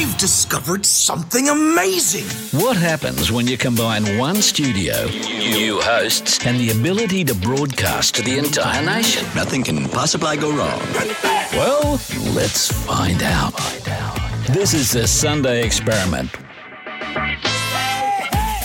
I've discovered something amazing. What happens when you combine one studio, new hosts, and the ability to broadcast to the entire nation? Nothing can possibly go wrong. Well, let's find out. This is the Sunday Experiment.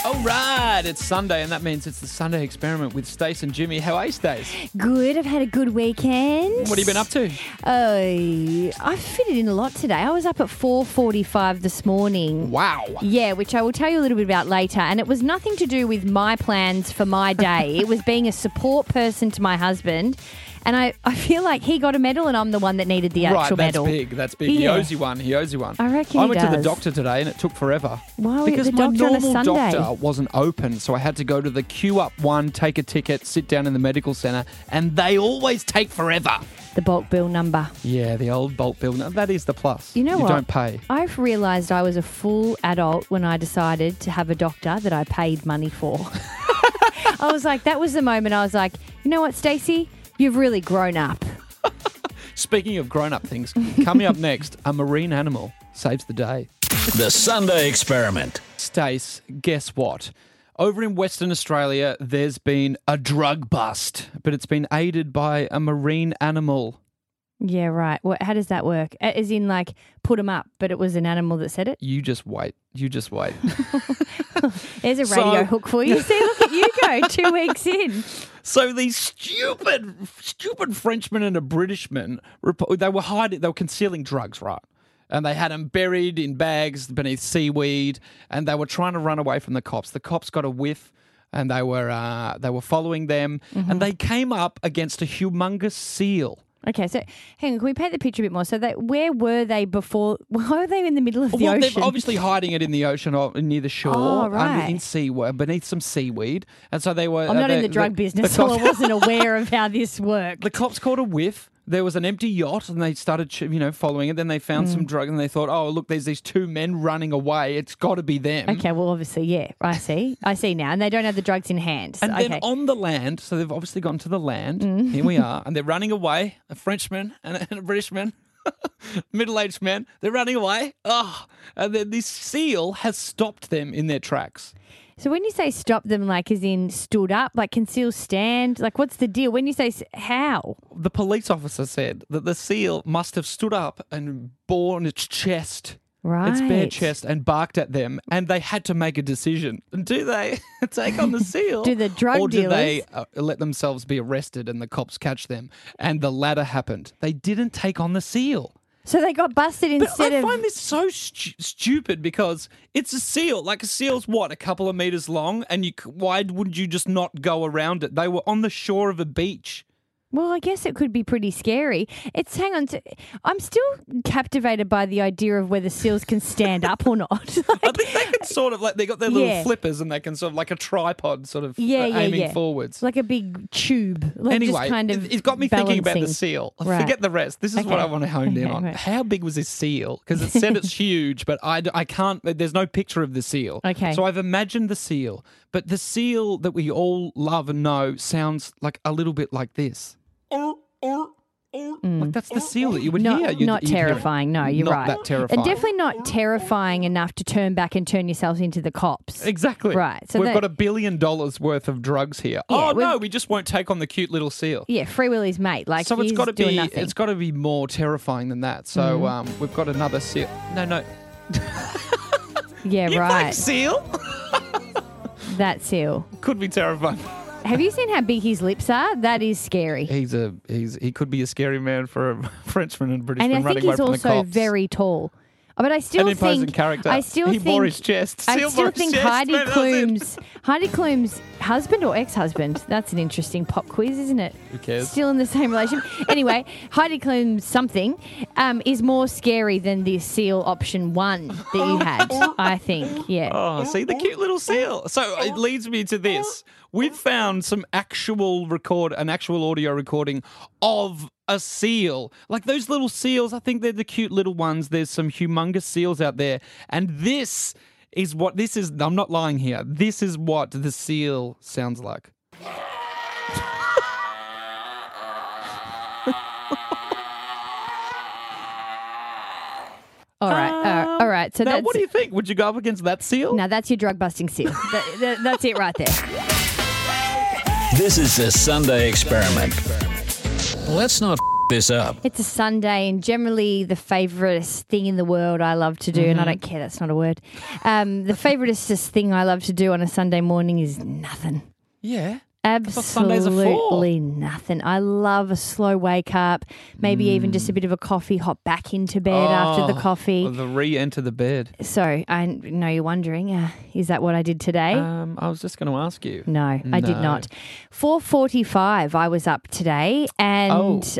All right, it's Sunday, and that means it's the Sunday experiment with Stace and Jimmy. How are you, Stace? Good. I've had a good weekend. What have you been up to? Uh, oh, I fitted in a lot today. I was up at 4:45 this morning. Wow. Yeah, which I will tell you a little bit about later. And it was nothing to do with my plans for my day. it was being a support person to my husband. And I, I feel like he got a medal and I'm the one that needed the Right, actual that's medal. That's big. That's big. He owes you one. He owes you one. I reckon I went to the doctor today, and it took forever. Why were because the my doctor on a normal Sunday? doctor wasn't open, so I had to go to the queue up one, take a ticket, sit down in the medical centre, and they always take forever. The bulk bill number. Yeah, the old bulk bill. No, That is the plus. You know what? you what? don't pay. I've realised I was a full adult when I decided to have a doctor that I paid money for. I was like, that was the moment I was like, you know what, Stacey? You've really grown up. Speaking of grown-up things, coming up next, a marine animal saves the day. The Sunday Experiment. Stace, guess what? Over in Western Australia, there's been a drug bust, but it's been aided by a marine animal. Yeah, right. What, how does that work? A- As in, like, put them up, but it was an animal that said it? You just wait. You just wait. There's a So- radio hook for you. See, look at you go, two weeks in. So these stupid, stupid Frenchmen and a Britishman, they were hiding, they were concealing drugs, right? And they had them buried in bags beneath seaweed, and they were trying to run away from the cops. The cops got a whiff, and they were uh, they were following them, and they came up against a humongous seal. Okay, so hang on, can we paint the picture a bit more? So, that where were they before? Why were they in the middle of the well, ocean? they're obviously hiding it in the ocean or near the shore, Oh, under, right. in sea, beneath some seaweed, and so they were. I'm uh, not in the drug business, so I wasn't aware of how this worked. the cops caught a whiff. There was an empty yacht, and they started, ch- you know, following it. Then they found Mm. some drug, and they thought, "Oh, look, there's these two men running away. It's got to be them." Okay, well, obviously, yeah, I see. I see now. And they don't have the drugs in hand. And okay. then on the land, so they've obviously gone to the land. Mm. Here we are, and they're running away. A Frenchman and a, and a Britishman, middle-aged man. They're running away. Oh, and then this seal has stopped them in their tracks. So when you say stop them, like as in stood up, like can seals stand? Like what's the deal? When you say s- how? The police officer said that the seal must have stood up and borne its chest. Right. Its bare chest and barked at them, and they had to make a decision. Do they take on the seal? Do the drug or do they uh, let themselves be arrested and the cops catch them? And the latter happened. They didn't take on the seal. So they got busted instead I of. find this so stu- stupid because it's a seal. Like a seal's what, a couple of meters long, and you c- why wouldn't you just not go around it? They were on the shore of a beach. Well, I guess it could be pretty scary. It's hang on. To, I'm still captivated by the idea of whether seals can stand up or not. I think they can sort of like they got their little Yeah. flippers and they can sort of like a tripod, sort of Yeah, uh, yeah, aiming yeah. forwards. like a big tube. Like anyway, just kind of it- it's got me thinking about the seal. Right. Forget the rest. This is what I want to hone in on. right. How big was this seal? Because it said it's huge, but I, I can't. There's no picture of the seal. Okay. So I've imagined the seal, but the seal that we all love and know sounds like a little bit like this. Like that's the seal that you would Not, hear. You'd- not you'd hear it. terrifying. No, you're Not right. that terrifying. And definitely not terrifying enough to turn back and turn yourselves into the cops. Exactly. Right, so we've that- got a billion dollars worth of drugs here. Yeah, oh we've- no, we just won't take on the cute little seal. Yeah, Free Willy's mate. Like so it's he's got to doing be nothing. Mm-hmm. it's got to be more terrifying than that. So um, we've got another seal. No, no, yeah, you right. seal that seal. could be terrifying. Have you seen how big his lips are? That is scary. He's a he's he could be a scary man for a Frenchman and a And I think he's also very tall. But I still An imposing think character. I still He think bore his chest. I Seal still think chest. Heidi Maybe that was it. Klum's Heidi Klum's husband or ex-husband. That's an interesting pop quiz, isn't it? Who cares? Still in the same relationship. anyway, Heidi Klum's something um, is more scary than the seal option one that you had. I think. Yeah. Oh, see the cute little seal. So it leads me to this. We've found some actual record, an actual audio recording of a seal. Like those little seals, I think they're the cute little ones. There's some humongous seals out there. And this is what this is. I'm not lying here. This is what the seal sounds like. All right. all right. Um, all right. So Now, that's what do you think? Would you go up against that seal? now that's your drug busting seal. That- that- that's it right there. This is the Sunday experiment. Let's not f- this up. It's a Sunday, and generally the favoritist thing in the world I love to do, and I Mm-hmm. don't care, that's not a word. Um, the favoritist thing I love to do on a Sunday morning is nothing. Yeah. Sundays are for. Absolutely nothing. I love a slow wake up, maybe even just a bit of a coffee, hop back into bed after the Mm. Oh, coffee. The re-enter the bed. So I know you're wondering, uh, is that what I did today? Um, I was just going to ask you. No, I did not. 4:45 I was up today and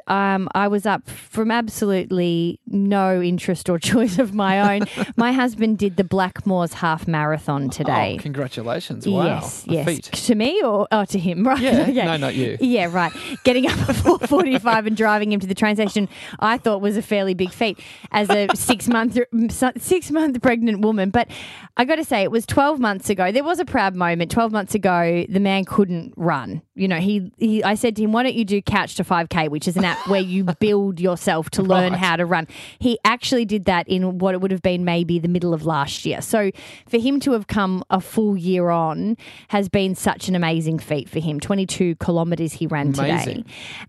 Oh. um, I was up from absolutely no interest or choice of my own. my husband did the Blackmores half marathon today. Oh, congratulations! Wow, Yes, yes. To me or, or to him, right? Yeah, Okay. no, not you. Yeah, right. Getting up at four forty-five and driving him to the train station, I thought was a fairly big feat as a six-month six-month pregnant woman. But I got to say, it was twelve months ago. There was a proud moment. Twelve months ago, the man couldn't run. You know, he, he I said to him, "Why don't you do Couch to Five K, which is an app where you build yourself to learn Right. how to run." He actually did that in what it would have been maybe the middle of last year. So for him to have come a full year on has been such an amazing feat for him. Twenty-two kilometres he ran today.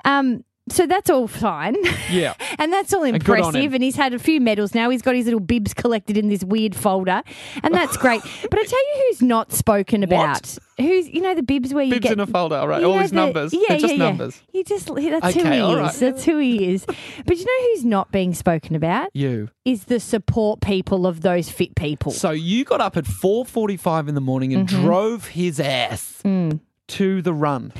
Um, so that's all fine. Yeah. And that's all impressive. him. And he's had a few medals now. He's got his little bibs collected in this weird folder. And that's great. but I tell you who's not spoken about. Who's, you know, the bibs where you Bibs get. in a folder, all right. you All his the- numbers. Yeah, They're just yeah, yeah. numbers. You just, that's who he all is. That's who he is. But you know who's not being spoken about? You. Is the support people of those fit people. So you got up at four forty-five in the morning and Mm-hmm. drove his ass Mm. To the run.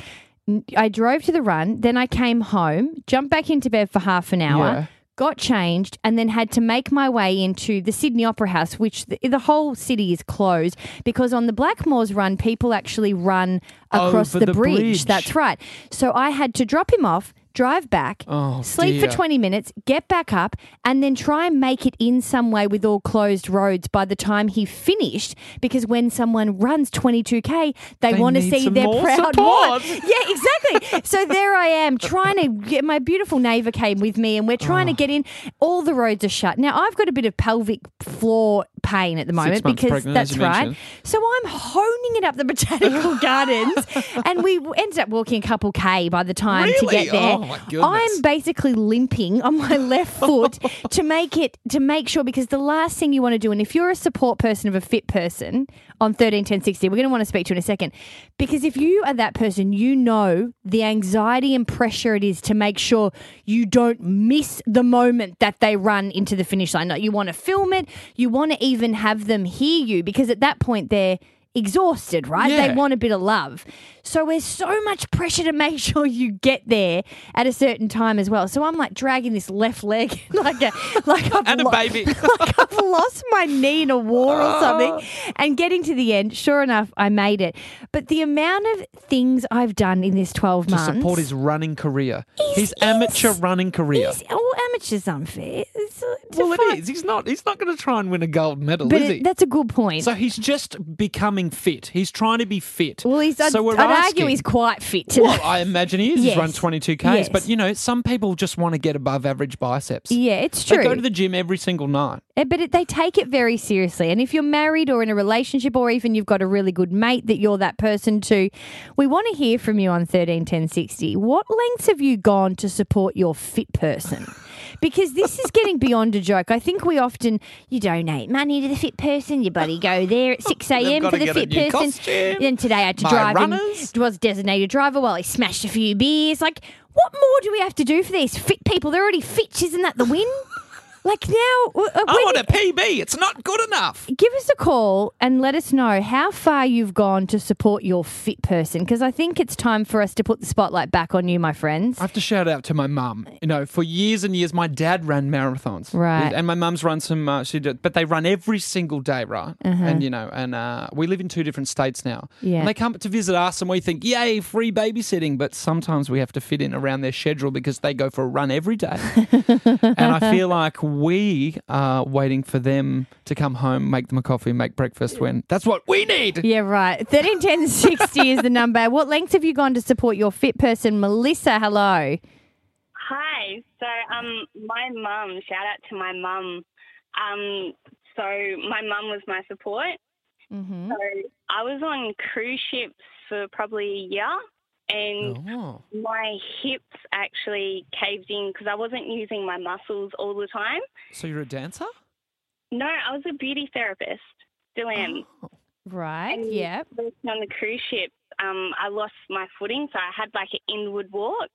I drove to the run, then I came home, jumped back into bed for half an hour, Yeah. got changed, and then had to make my way into the Sydney Opera House, which the, the whole city is closed because on the Blackmores run, people actually run across the, the bridge. bridge. That's right. So I had to drop him off. Drive back, Oh, sleep dear. for 20 minutes, get back up, and then try and make it in some way with all closed roads by the time he finished. Because when someone runs 22K, they, They want to see their proud support. wife. Yeah, exactly. so there I am trying to get my beautiful neighbour came with me and we're trying Oh. to ah. get in. All the roads are shut. Now I've got a bit of pelvic floor pain at the moment because pregnant, that's right. So I'm honing it up the botanical gardens and we ended up walking a couple K by the time to get there. Oh. I'm basically limping on my left foot to make it to make sure because the last thing you want to do and if you're a support person of a fit person on 13 10 60 we're going to want to speak to in a second. Because if you are that person you know the anxiety and pressure it is to make sure you don't miss the moment that they run into the finish line. You want to film it you want to even have them hear you. Because at that point they're exhausted, right? They want a bit of love. So there's so much pressure to make sure you get there at a certain time as well. So I'm like dragging this left leg like a like I've And a lo- baby. like I've lost my knee in a war or ah. something. And getting to the end, sure enough, I made it. But the amount of things I've done in this 12 To months support his running career. Is- his amateur running career. is all amateurs unfair. It's, well, it is. He's not. He's not going to try and win a gold medal, But is he? that's a good point. So he's just becoming fit. He's trying to be fit. well, he's, I'd, so we're I'd argue he's quite fit today. Well, I imagine he is. Yes. He's run 22Ks. Yes. But, you know, some people just want to get above average biceps. yeah, it's They true. go to the gym every single night. Eh, But it, they take it very seriously. And if you're married or in a relationship, or even you've got a really good mate that you're that person to, we want to hear from you on 13 10 60. What lengths have you gone to support your fit person? Because this is getting beyond a joke. I think we often, you donate money to the fit person, your buddy go there at 6 a.m. for the fit person. costume, Then today I had to buy drive him, runners. was designated driver while he smashed a few beers. Like, what more do we have to do for these fit people? They're already fit, isn't that the win? Like now, uh, I want a PB. It's not good enough. give us a call and let us know how far you've gone to support your fit person because I think it's time for us to put the spotlight back on you, my friends. I have to shout out to my mum. You know, for years and years, my dad ran marathons, Right. And my mum's run some. Uh, she did, but they run every single day, right? And you know, and uh, we live in two different states now. Uh-huh. Yeah. And they come to visit us, and we think, yay, free babysitting. But sometimes we have to fit in around their schedule because they go for a run every day. and I feel like we are waiting for them to come home, make them a coffee, make breakfast. When that's what we need. Yeah, right. Thirteen ten sixty is the number. What lengths have you gone to support your fit person, Melissa? Hello. Hi. So, um, my mum. Shout out to my mum. Um, so my mum was my support. Mm-hmm. So I was on cruise ships for probably a year, and Oh. my hips actually caved in because I wasn't using my muscles all the time. So you're a dancer? No, I was a beauty therapist. Still am. Oh. Right. And Yeah. working on the cruise ship, um, I lost my footing, so I had like an inward walk.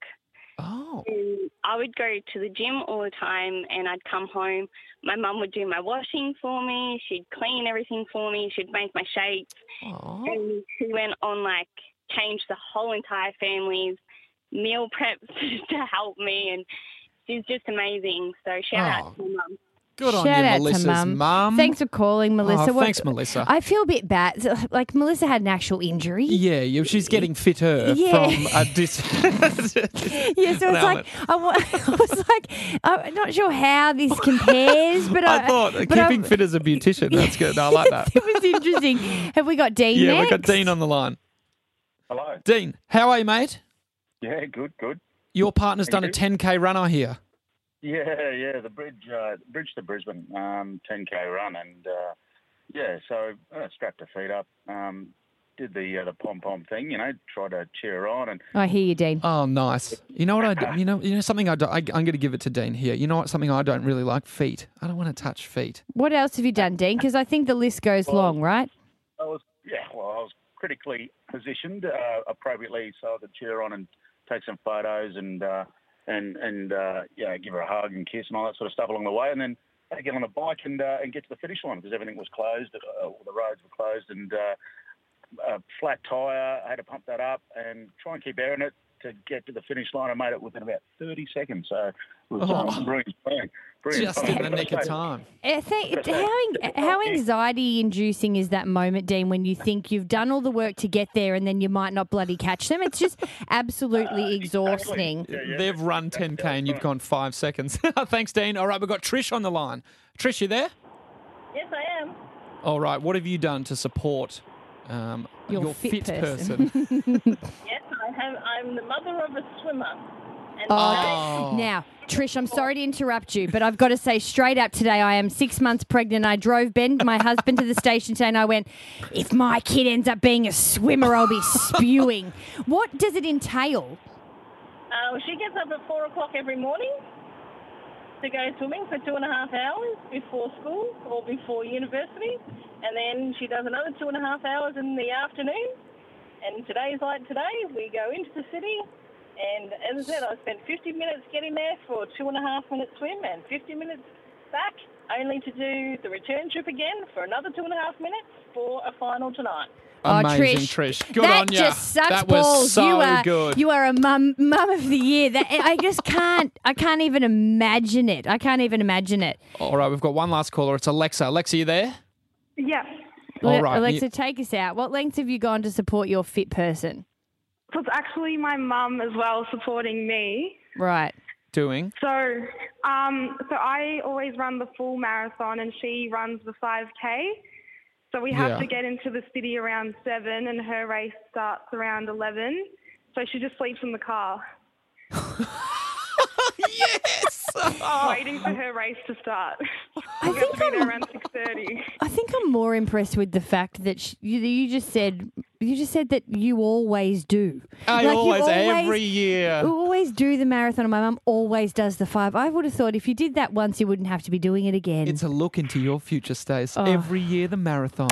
Oh. And I would go to the gym all the time and I'd come home. My mum would do my washing for me. She'd clean everything for me. She'd make my shakes. Oh. And she went on like change the whole entire family's meal preps to help me. And she's just amazing. So shout out oh. to my mum. Good on you, out Melissa's to mum. mum. Thanks for calling, Melissa. Oh, What- thanks, Melissa. I feel a bit bad. Like Melissa had an actual injury. Yeah, you, she's getting fitter Yeah. from a dis. Yeah, so it's like I, wa- I was like, I'm not sure how this compares, but I, I thought but keeping I'm- fit as a beautician. That's good. I like that. it was interesting. Have we got Dean Yeah, next? we got Dean on the line. Hello. Dean, how are you, mate? Yeah, good, good. Your partner's done a 10k run, I hear. Yeah, yeah, the bridge, uh, bridge to Brisbane, um, 10k run, and uh, yeah, so uh, strapped her feet up, um, did the uh, the pom pom thing, you know, tried to cheer her on, and I hear you, Dean. Oh, nice. You know what I do? You know, you know something I, do, I I'm going to give it to Dean here. You know what? Something I don't really like feet. I don't want to touch feet. What else have you done, Dean? Because I think the list goes long, right? I was yeah, well, I was critically positioned uh, appropriately, so I could cheer on and take some photos and uh, and and uh, yeah, give her a hug and kiss and all that sort of stuff along the way, and then had to get on the bike and uh, and get to the finish line because everything was closed, uh, all the roads were closed, and uh, a flat tyre. I had to pump that up and try and keep air in it to get to the finish line. I made it within about 30 seconds, so it was Oh. um, brilliant plan. Brilliant Just in the nick of time. I think, how how anxiety inducing is that moment, Dean, when you think you've done all the work to get there and then you might not bloody catch them? It's just absolutely exhausting. Yeah, yeah. They've run 10k and you've gone five seconds. Thanks, Dean. All right, we've got Trish on the line. Trish, you there? Yes, I am. All right, what have you done to support um, Your your, fit fit, person. person? Yes, I have. I'm the mother of a swimmer. And Oh. Now, Trish, I'm sorry to interrupt you, but I've got to say straight up today, I am six months pregnant. I drove Ben, my husband, to the station today, and I went, if my kid ends up being a swimmer, I'll be spewing. What does it entail? Uh, she gets up at four o'clock every morning to go swimming for two and a half hours before school or before university, and then she does another two and a half hours in the afternoon. And today's like today, we go into the city, and as I said, I spent 50 minutes getting there for a two and a half minute swim, and 50 minutes back, only to do the return trip again for another two and a half minutes for a final tonight. Oh, Amazing, oh, Trish. Good that on you. just sucks that balls. was so you are, good. You are a mum, mum of the year. That I just can't. I can't even imagine it. I can't even imagine it. All right, we've got one last caller. It's Alexa. Alexa, you there? Yes. All right. Alexa, take us out. What lengths have you gone to support your fit person? So it's actually my mum as well supporting me. Right. doing? So, um, so I always run the full marathon, and she runs the 5k. So we have Yeah. to get into the city around seven, and her race starts around eleven. So she just sleeps in the car, yes. waiting for her race to start. I think to be there I'm- around six thirty. I think I'm more impressed with the fact that sh- you, you just said you just said that you always do. I Like, you always, always- every year. You always do the marathon, and my mum always does the five. I would have thought if you did that once, you wouldn't have to be doing it again. It's a look into your future, Stace. Oh. Every year, the marathon.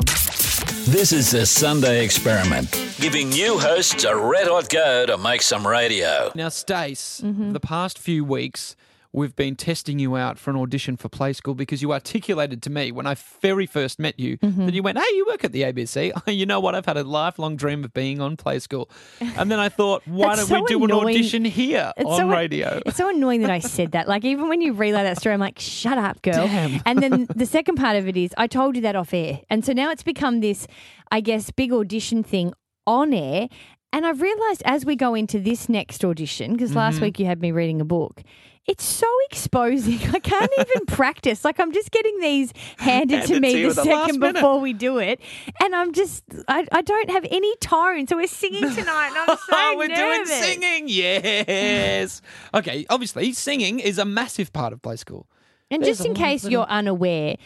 This is the Sunday Experiment, giving new hosts a red hot go to make some radio. Now, Stace, Mm-hmm. the past few weeks, we've been testing you out for an audition for Play School because you articulated to me when I very first met you Mm-hmm. that you went, Hey, you work at the ABC. you know what? I've had a lifelong dream of being on Play School. And then I thought, why don't we so do an audition here It's on so- radio? It's so annoying that I said that. Like even when you relay that story, I'm like, "Shut up, girl." Damn. And then the second part of it is, I told you that off air, and so now it's become this, I guess, big audition thing on air. And I've realised as we go into this next audition, because last Mm-hmm. week you had me reading a book. It's so exposing. I can't even practice. Like I'm just getting these handed to me to the the second before we do it, and I'm just I, I don't have any tone. So we're singing tonight, and I'm so Oh, we're doing singing. Yes. okay. Obviously, singing is a massive part of Play School. And There's just in case little- you're unaware,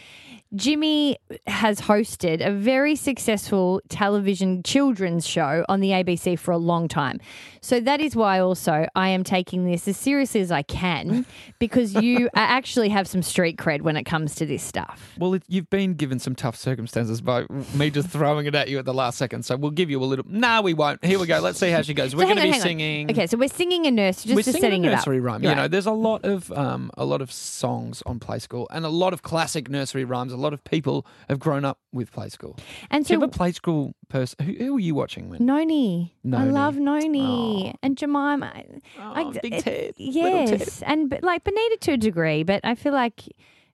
Jimmy has hosted a very successful television children's show on the ABC for a long time. So that is why also I am taking this as seriously as I can because you actually have some street cred when it comes to this stuff. Well, it, you've been given some tough circumstances by me just throwing it at you at the last second. So we'll give you a little. No, we won't. Here we go. Let's see how she goes. We're So going to be hang on. singing. Okay, so we're singing a nurse just we're for singing setting a it up. nursery rhyme. Right. You know, there's a lot of um, a lot of songs on Play School, and a lot of classic nursery rhymes. A lot of people have grown up with Play School. And Do you so have a Play School person? Who, who are you watching? When? Noni. I love Noni and Jemima. Oh, big it- Ted, little Ted. Yes, and but like Benita to a degree, but I feel like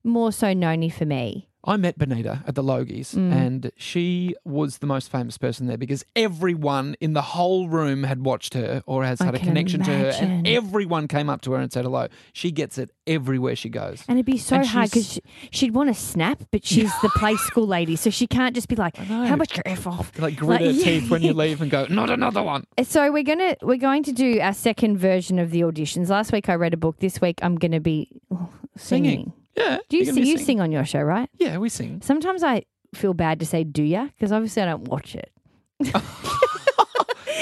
more so Noni for me. I met Benita at the Logies, Mm. and she was the most famous person there because everyone in the whole room had watched her or has I had a connection to her, and everyone came up to her and said hello. She gets it everywhere she goes. And it'd be so And hard because she, would want to snap, but she's the play school lady, so she can't just be like, "How much your f off?" Like grit her yeah. teeth when you leave and go, not another one. So we're gonna we're going to do our second version of the auditions. Last week I read a book. This week I'm gonna be oh, singing. Singing. Yeah. Do you sing? You sing on your show, right? Yeah, we sing. Sometimes I feel bad to say "do ya" because obviously I don't watch it.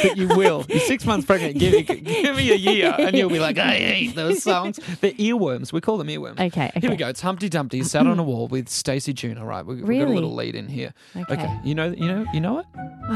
But you will. You're six months pregnant. Give me, give me a year, and you'll be like, I hate those songs. They're earworms. We call them earworms. Okay, Here we go. It's Humpty Dumpty sat on a wall with Stacey June. All right, we, we've got a little lead in here. Okay. You know, you know, you know it.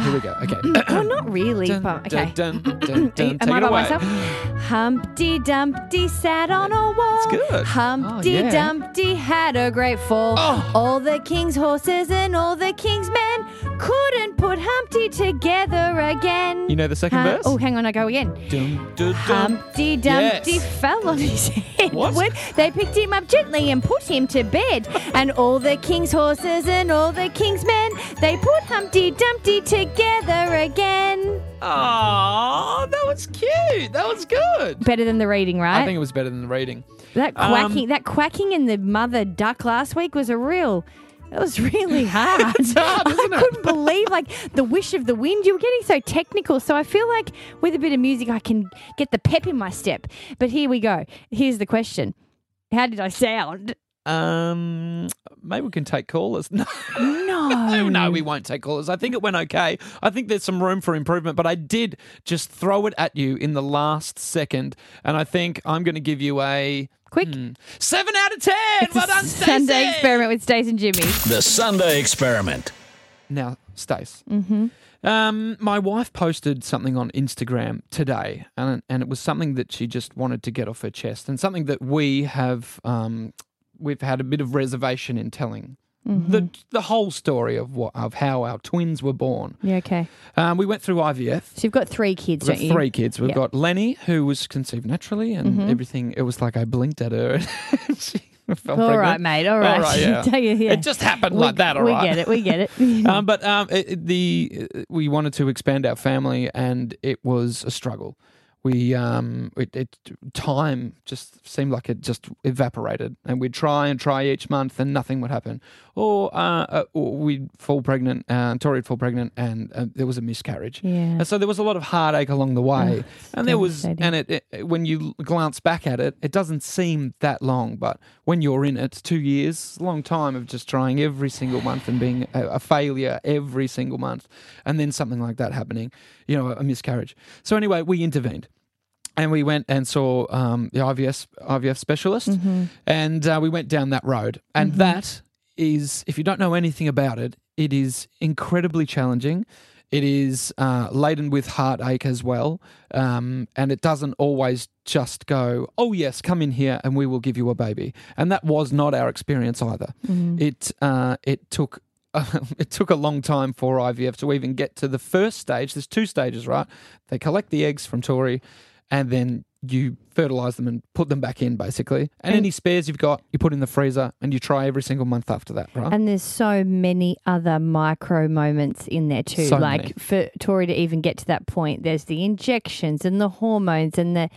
Here we go. Okay. oh, not really. Dun, but dun, okay. dun, dun, dun. Am I by away. myself? Humpty Dumpty sat on a wall. It's good. Humpty Oh, yeah. Dumpty had a great fall. Oh. All the king's horses and all the king's men couldn't put Humpty together again. You know the second verse? Oh, hang on, I go again. Dum, dum, dum. Humpty Dumpty Yes. fell on his head. What? When they picked him up gently and put him to bed. and all the king's horses and all the king's men, they put Humpty Dumpty together again. Aw, that was cute. That was good. Better than the reading, right? I think it was better than the reading. that um, quacking, that quacking in the mother duck last week was a real. It was really hard. It's hard, I couldn't believe like the wish of the wind. You were getting so technical. So I feel like with a bit of music, I can get the pep in my step. But here we go. Here's the question: How did I sound? Um, maybe we can take callers. No. No, no, we won't take callers. I think it went okay. I think there's some room for improvement, but I did just throw it at you in the last second, and I think I'm going to give you a quick. hmm, seven out of ten. It's well a done, Sunday experiment with Stace and Jimmy. The Sunday Experiment. Now, Stace. Mm-hmm. Um, my wife posted something on Instagram today, and and it was something that she just wanted to get off her chest, and something that we have um, we've had a bit of reservation in telling. The the whole story of what of how our twins were born. Yeah, okay. Um, we went through IVF. So you've got three kids, don't you? three kids. We've. Mm-hmm. got Lenny, who was conceived naturally, and everything. It was like I blinked at her. and she All pregnant. right, mate. All right. All right, yeah. You, yeah. It just happened We- like that. All we right. get it. We get it. um, but um, it, it- the we wanted to expand our family, and it was a struggle. We um, it, it time just seemed like it just evaporated, and we'd try and try each month, and nothing would happen. Or, uh, uh, or we'd fall pregnant, uh, Tori'd fall pregnant, and uh, there was a miscarriage. Yeah. And so there was a lot of heartache along the way, Oh, and there was, and it, it when you glance back at it, it doesn't seem that long, but when you're in it, two years, long time of just trying every single month and being a, a failure every single month, and then something like that happening, you know, a miscarriage. So anyway, we intervened. And we went and saw um, the IVF IVF specialist, Mm-hmm. and uh, we went down that road. And that is, if you don't know anything about it, it is incredibly challenging. It is uh, laden with heartache as well, um, and it doesn't always just go, "Oh yes, come in here and we will give you a baby." And that was not our experience either. It uh, it took it took a long time for IVF to even get to the first stage. There's two stages, right? They collect the eggs from Tori, and then you fertilize them and put them back in, basically. And, any spares you've got, you put in the freezer, and you try every single month after that, right? And there's so many other micro moments in there too. So like many. for Tori to even get to that point, there's the injections and the hormones and the.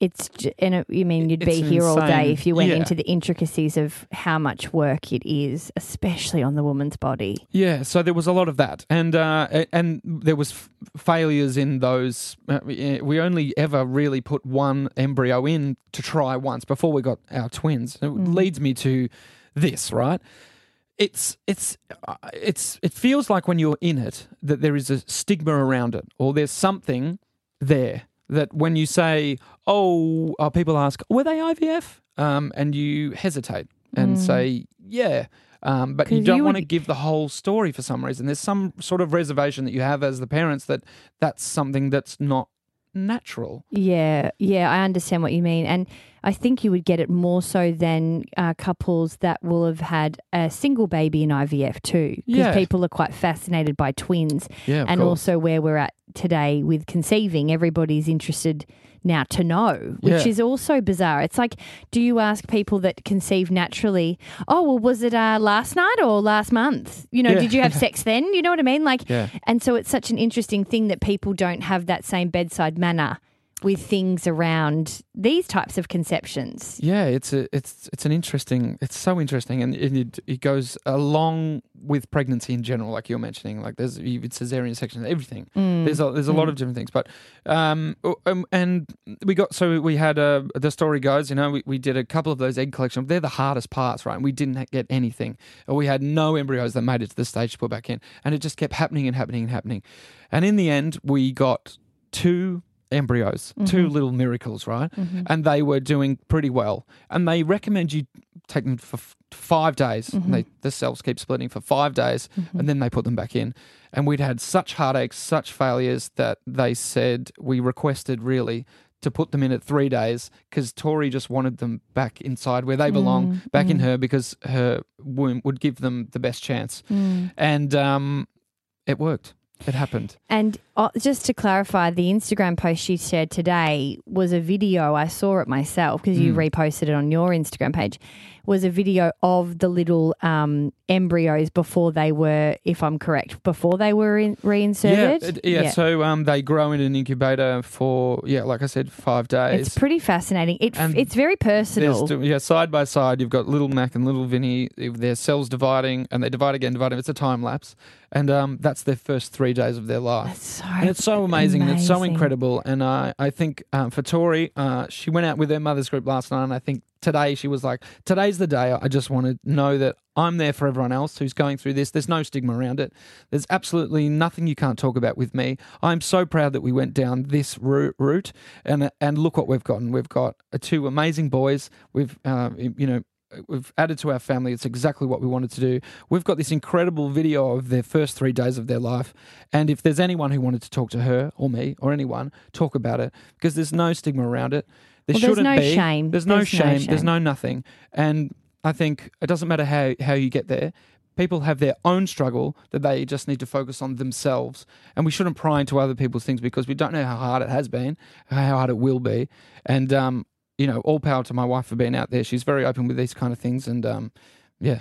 It's and it, you mean you'd be It's here all day if you went Yeah. into the intricacies of how much work it is, especially on the woman's body. Yeah, so there was a lot of that, and uh, and there was f- failures in those. Uh, we only ever really put one embryo in to try once before we got our twins. It leads me to this, right? It's it's uh, it's it feels like when you're in it that there is a stigma around it, or there's something there that when you say, "Oh," uh, people ask, "Were they IVF?" Um, and you hesitate and say, "Yeah." Um, but you don't want to give the whole story for some reason. There's some sort of reservation that you have as the parents that that's something that's not natural. Yeah, yeah, I understand what you mean. And I think you would get it more so than uh, couples that will have had a single baby in IVF too. Because Yeah. people are quite fascinated by twins. Yeah, and course. also where we're at today with conceiving, everybody's interested now to know, which Yeah. is also bizarre. It's like, do you ask people that conceive naturally, oh, well, was it uh, last night or last month? You know, Yeah. did you have sex then? You know what I mean? Like, Yeah. and so it's such an interesting thing that people don't have that same bedside manner with things around these types of conceptions. Yeah, it's a it's it's an interesting. It's so interesting, and it, it goes along with pregnancy in general, like you're mentioning. Like there's even cesarean sections, everything. There's a there's a lot of different things, but um, um and we got so we had uh, the story goes, you know, we, we did a couple of those egg collections. They're the hardest parts, right? And we didn't get anything. We had no embryos that made it to the stage to put back in, and it just kept happening and happening and happening. And in the end, we got two embryos, two mm-hmm. little miracles, right? Mm-hmm. And they were doing pretty well. And they recommend you take them for f- five days. They, mm-hmm. the cells keep splitting for five days, and then they put them back in. And we'd had such heartaches, such failures that they said we requested really to put them in at three days because Tori just wanted them back inside where they belong, back in her because her womb would give them the best chance. Mm. And um, it worked. It happened. And uh, just to clarify, the Instagram post she shared today was a video. I saw it myself because you reposted it on your Instagram page. Was a video of the little um, embryos before they were, if I'm correct, before they were in, reinserted. Yeah, it- yeah, So um, they grow in an incubator for yeah, like I said, five days. it's pretty fascinating. It, And it's very personal. two- yeah, side by side, you've got little Mac and little Vinny. Their cells dividing, and they divide again, divide. It's a time lapse, and um, that's their first three days of their life. so and it's so amazing, and it's so incredible. And I, I think um, for Tori, uh, she went out with her mother's group last night, and I think today she was like, "Today's the day. I just want to know that I'm there for everyone else who's going through this. There's no stigma around it. There's absolutely nothing you can't talk about with me. I'm so proud that we went down this route, route and and look what we've gotten. We've got uh, two amazing boys. We've uh, you know." We've added to our family. It's exactly what we wanted to do. We've got this incredible video of their first three days of their life. And if there's anyone who wanted to talk to her or me or anyone, talk about it because there's no stigma around it. There Well, shouldn't no be. shame. There's no There's no shame. There's no nothing. And I think it doesn't matter how, how you get there. People have their own struggle that they just need to focus on themselves. And we shouldn't pry into other people's things because we don't know how hard it has been, how hard it will be. And, um, you know, all power to my wife for being out there. She's very open with these kind of things. And, um, yeah.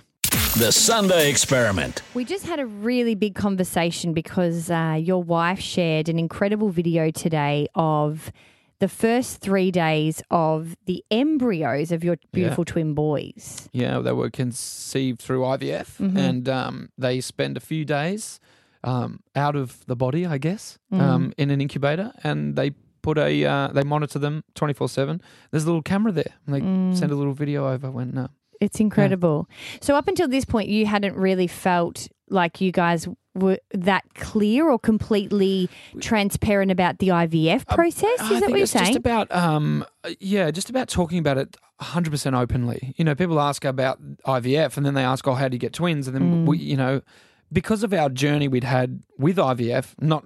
The Sunday Experiment. We just had a really big conversation because uh, your wife shared an incredible video today of the first three days of the embryos of your beautiful twin boys. Yeah, they were conceived through IVF, Mm-hmm. and um, they spend a few days um, out of the body, I guess, Mm. um, in an incubator, and they put a uh, they monitor them twenty four seven. There's a little camera there, and they Mm. send a little video over when. Uh, It's incredible. So, up until this point, you hadn't really felt like you guys were that clear or completely transparent about the IVF process. Is Um, I that what you're saying? just about um, yeah, just about talking about it 100 percent openly. You know, people ask about IVF, and then they ask, "Oh, how do you get twins?" And then Mm. we, you know. because of our journey we'd had with IVF, not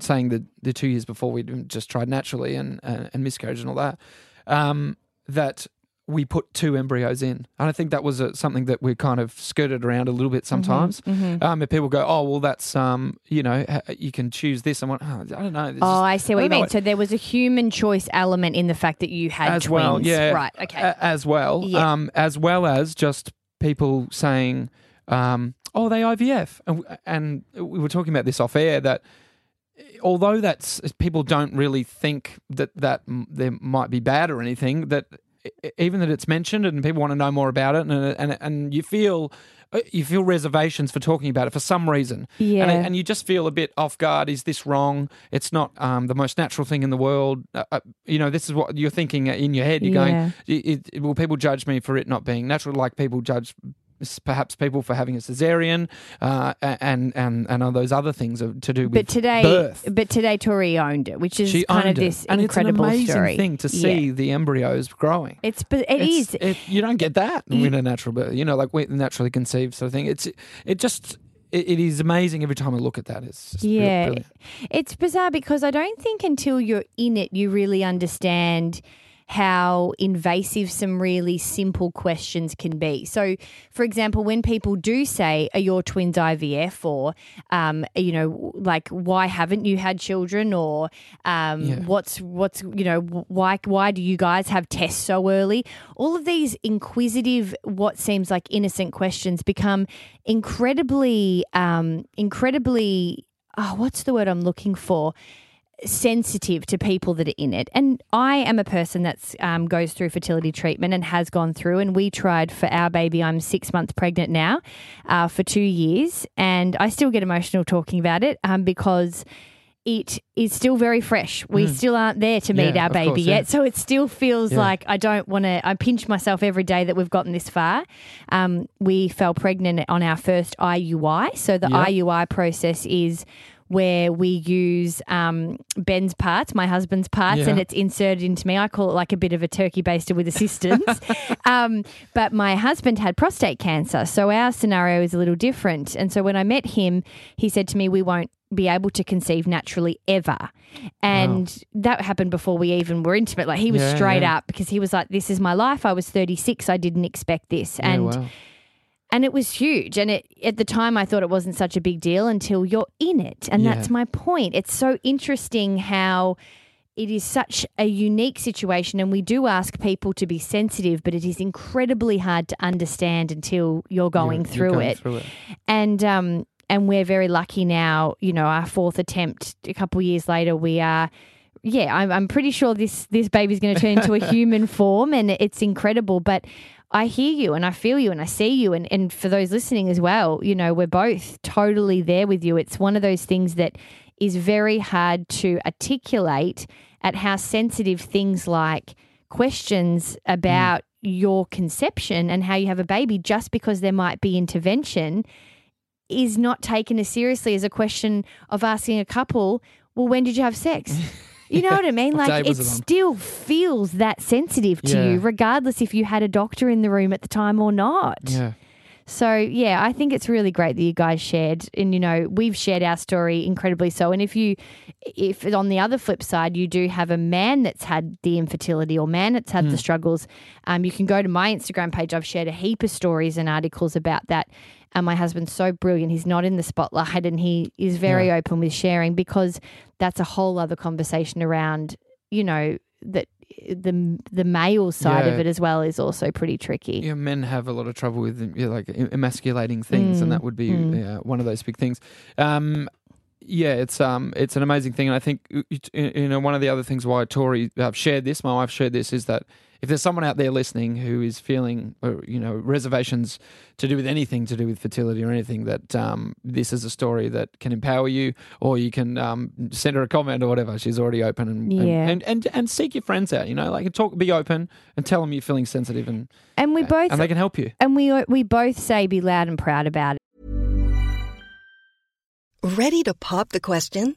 saying that the two years before we'd just tried naturally and and, and miscarriage and all that, um, that we put two embryos in. And I think that was a, something that we kind of skirted around a little bit sometimes. mhm. Um, if people go, oh, well, that's, um, you know, you can choose this. And what, oh, I don't know. It's Oh, just- I see what don't you mean. So there was a human choice element in the fact that you had as twins. well, yeah, Right. Okay. a- as well, Yeah. um, as well as just people saying, um, "Oh, they IVF," and, and we were talking about this off air that although that's people don't really think that that there might be bad or anything that even that it's mentioned and people want to know more about it and and and you feel uh, you feel reservations for talking about it for some reason. Yeah. and, and you just feel a bit off guard. Is this wrong? It's not um, the most natural thing in the world. Uh, uh, you know this is what you're thinking in your head. You're Yeah. going it, it, will people judge me for it not being natural? Like people judge perhaps people for having a cesarean uh, and and and all those other things to do with but today, birth but today Tori owned it, which is she kind of it. this and incredible it's an amazing story. thing to Yeah. see the embryos growing. It's but it It's- is. It, you don't get that with a natural birth. You know, like we naturally conceived sort of thing. It's it just it, is amazing every time I look at that. It's just Yeah, brilliant. it's bizarre because I don't think until you're in it you really understand how invasive some really simple questions can be. So, for example, when people do say, "Are your twins IVF?" or um, you know, like, "Why haven't you had children?" or um, Yeah. "What's what's you know, why why do you guys have tests so early?" All of these inquisitive, what seems like innocent questions become incredibly, um, incredibly. Oh, what's the word I'm looking for? Sensitive to people that are in it. And I am a person that um, goes through fertility treatment and has gone through. And we tried for our baby. I'm six months pregnant now, uh, for two years, and I still get emotional talking about it um, because. It is still very fresh. We still aren't there to meet Yeah, our baby course, yeah. yet. So it still feels Yeah. like I don't want to. I pinch myself every day that we've gotten this far. Um, we fell pregnant on our first IUI. So the. IUI process is where we use um, Ben's parts, my husband's parts, and it's inserted into me. I call it like a bit of a turkey baster with assistance. um, but my husband had prostate cancer. So our scenario is a little different. And so when I met him, he said to me, We won't be able to conceive naturally ever. And that happened before we even were intimate. Like he was Yeah, straight yeah. up because he was like, This is my life. I was 36. I didn't expect this. Yeah, and wow. And it was huge. And it at the time i thought it wasn't such a big deal until you're in it. And Yeah. that's my point. It's so interesting how it is such a unique situation. And we do ask people to be sensitive but it is incredibly hard to understand until you're going You're- you're through going it. through it. and um and we're very lucky now you know our fourth attempt a couple of years later we are yeah i'm, I'm pretty sure this this baby's going to turn into a human form and it's incredible. But i hear you and i feel you and i see you. And, and for those listening as well you know we're both totally there with you. It's one of those things that is very hard to articulate at how sensitive things like questions mm. about your conception and how you have a baby just because there might be intervention is not taken as seriously as a question of asking a couple, well, when did you have sex? You know what I mean? Like it it still feels that sensitive to you, regardless if you had a doctor in the room at the time or not. Yeah. So yeah, I think it's really great that you guys shared, and you know we've shared our story incredibly so. And if you, if on the other flip side you do have a man that's had the infertility or man that's had the struggles, um, you can go to my Instagram page. I've shared a heap of stories and articles about that. And my husband's so brilliant; he's not in the spotlight, and he is very open with sharing because that's a whole other conversation around, you know, that the the male side of it as well is also pretty tricky. Yeah, men have a lot of trouble with yeah, like e- emasculating things, and that would be yeah, one of those big things. Um, yeah, it's um, it's an amazing thing, and I think y- you know one of the other things why Tori uh, shared this, my wife shared this, is that if there's someone out there listening who is feeling uh, you know reservations to do with anything to do with fertility or anything, that um, this is a story that can empower you, or you can um, send her a comment or whatever. She's already open and and, and, and and seek your friends out. You know, like talk, be open, and tell them you're feeling sensitive, and And we both and they can help you. and we we both say be loud and proud about it. Ready to pop the question?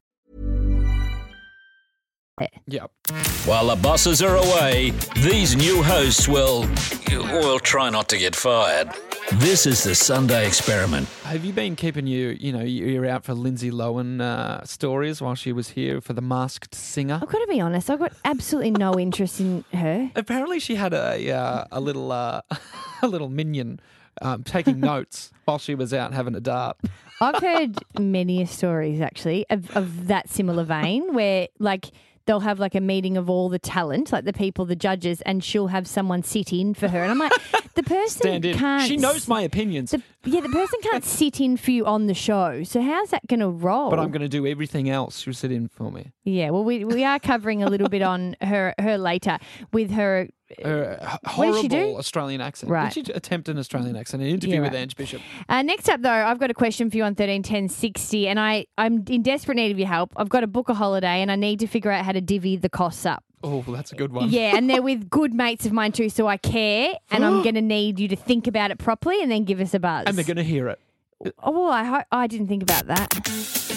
Yep. While the bosses are away, these new hosts will, will try not to get fired. This is the Sunday experiment. Have you been keeping you, you know, your ear out for Lindsay Lohan uh, stories while she was here for the Masked Singer? I've got to be honest. I've got absolutely no interest in her. Apparently, she had a uh, a little uh, a little minion um, taking notes while she was out having a dart. I've heard many stories actually of, of that similar vein where like they'll have like a meeting of all the talent, like the people, the judges, and she'll have someone sit in for her. And I'm like, the person can't. She knows my opinions, The, yeah, the person can't sit in for you on the show. So how's that going to roll? but I'm going to do everything else. She'll sit in for me. Yeah, well, we we are covering a little bit on her her later with her. Her h- What did she do? horrible Australian accent. Right. Did she attempt an Australian accent? An interview Yeah, with right. Ange Bishop. Uh, next up, though, I've got a question for you on thirteen ten sixty, and I I'm in desperate need of your help. I've got to book a holiday, and I need to figure out how to divvy the costs up. Oh, that's a good one. Yeah, and they're with good mates of mine too, so I care, and I'm going to need you to think about it properly, and then give us a buzz. And they're going to hear it. Oh, well, I ho- I didn't think about that.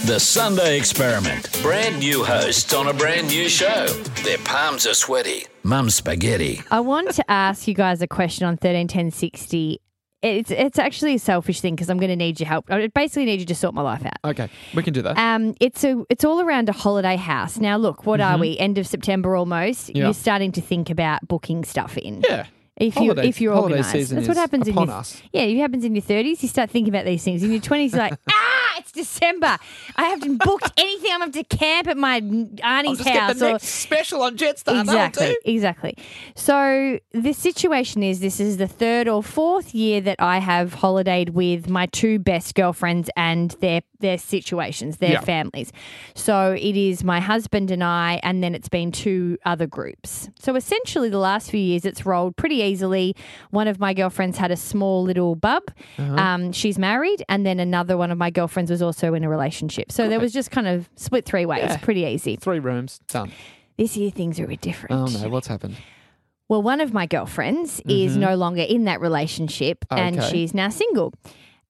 The Sunday experiment. Brand new hosts on a brand new show. Their palms are sweaty. Mum's spaghetti. I want to ask you guys a question on thirteen ten sixty. It's it's actually a selfish thing because I'm going to need your help. I basically need you to sort my life out. Okay, we can do that. Um, it's a it's all around a holiday house. Now, look, what are Mhm. we? End of September almost. Yeah. You're starting to think about booking stuff in. yeah. If you Holiday- if you're organised, that's what happens in your us. yeah. It happens in your thirties. You start thinking about these things. In your twenties, you're like, ah, it's December. I haven't booked anything. I'm going to have to camp at my auntie's house. or- special on Jetstar. Exactly, exactly. So the situation is this is the third or fourth year that I have holidayed with my two best girlfriends and their their situations, their Yeah. families. So it is my husband and I, and then it's been two other groups. So essentially, the last few years it's rolled pretty easily. One of my girlfriends had a small little bub. Uh-huh. Um, she's married, and then another one of my girlfriends was also in a relationship. So there was just kind of split three ways, Yeah. pretty easy. Three rooms done. This year things are a bit different. Oh no, what's happened? Well, one of my girlfriends is Mhm. no longer in that relationship and she's now single.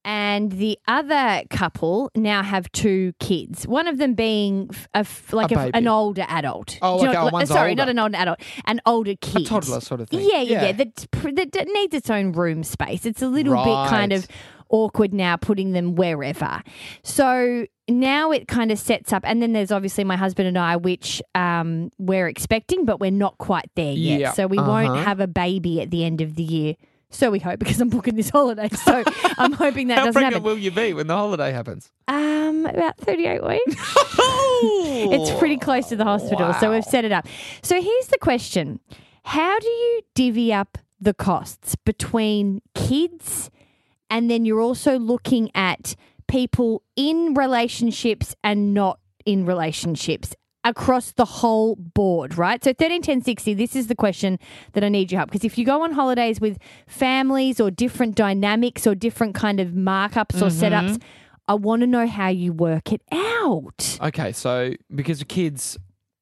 And the other couple now have two kids. One of them being a f- like A a- an older adult. Oh, like, know- oh, one's sorry, older. not an older adult, an older kid, a toddler sort of thing. Yeah, yeah, yeah. Yeah. That, that, needs its own room space. It's a little bit kind of awkward now putting them wherever. So now it kind of sets up, and then there's obviously my husband and I, which um, we're expecting, but we're not quite there yet. Yeah, So we won't uh-huh. have a baby at the end of the year. So we hope because I'm booking this holiday. So I'm hoping that How doesn't pregnant happen. will you be when the holiday happens? Um, about 38 weeks. it's pretty close to the hospital, so we've set it up. So here's the question How do you divvy up the costs between kids and then you're also looking at people in relationships and not in relationships? Across the whole board, right? So thirteen ten sixty. This is the question that I need your help because if you go on holidays with families or different dynamics or different kind of markups or mm-hmm. setups, I want to know how you work it out. Okay, so because of kids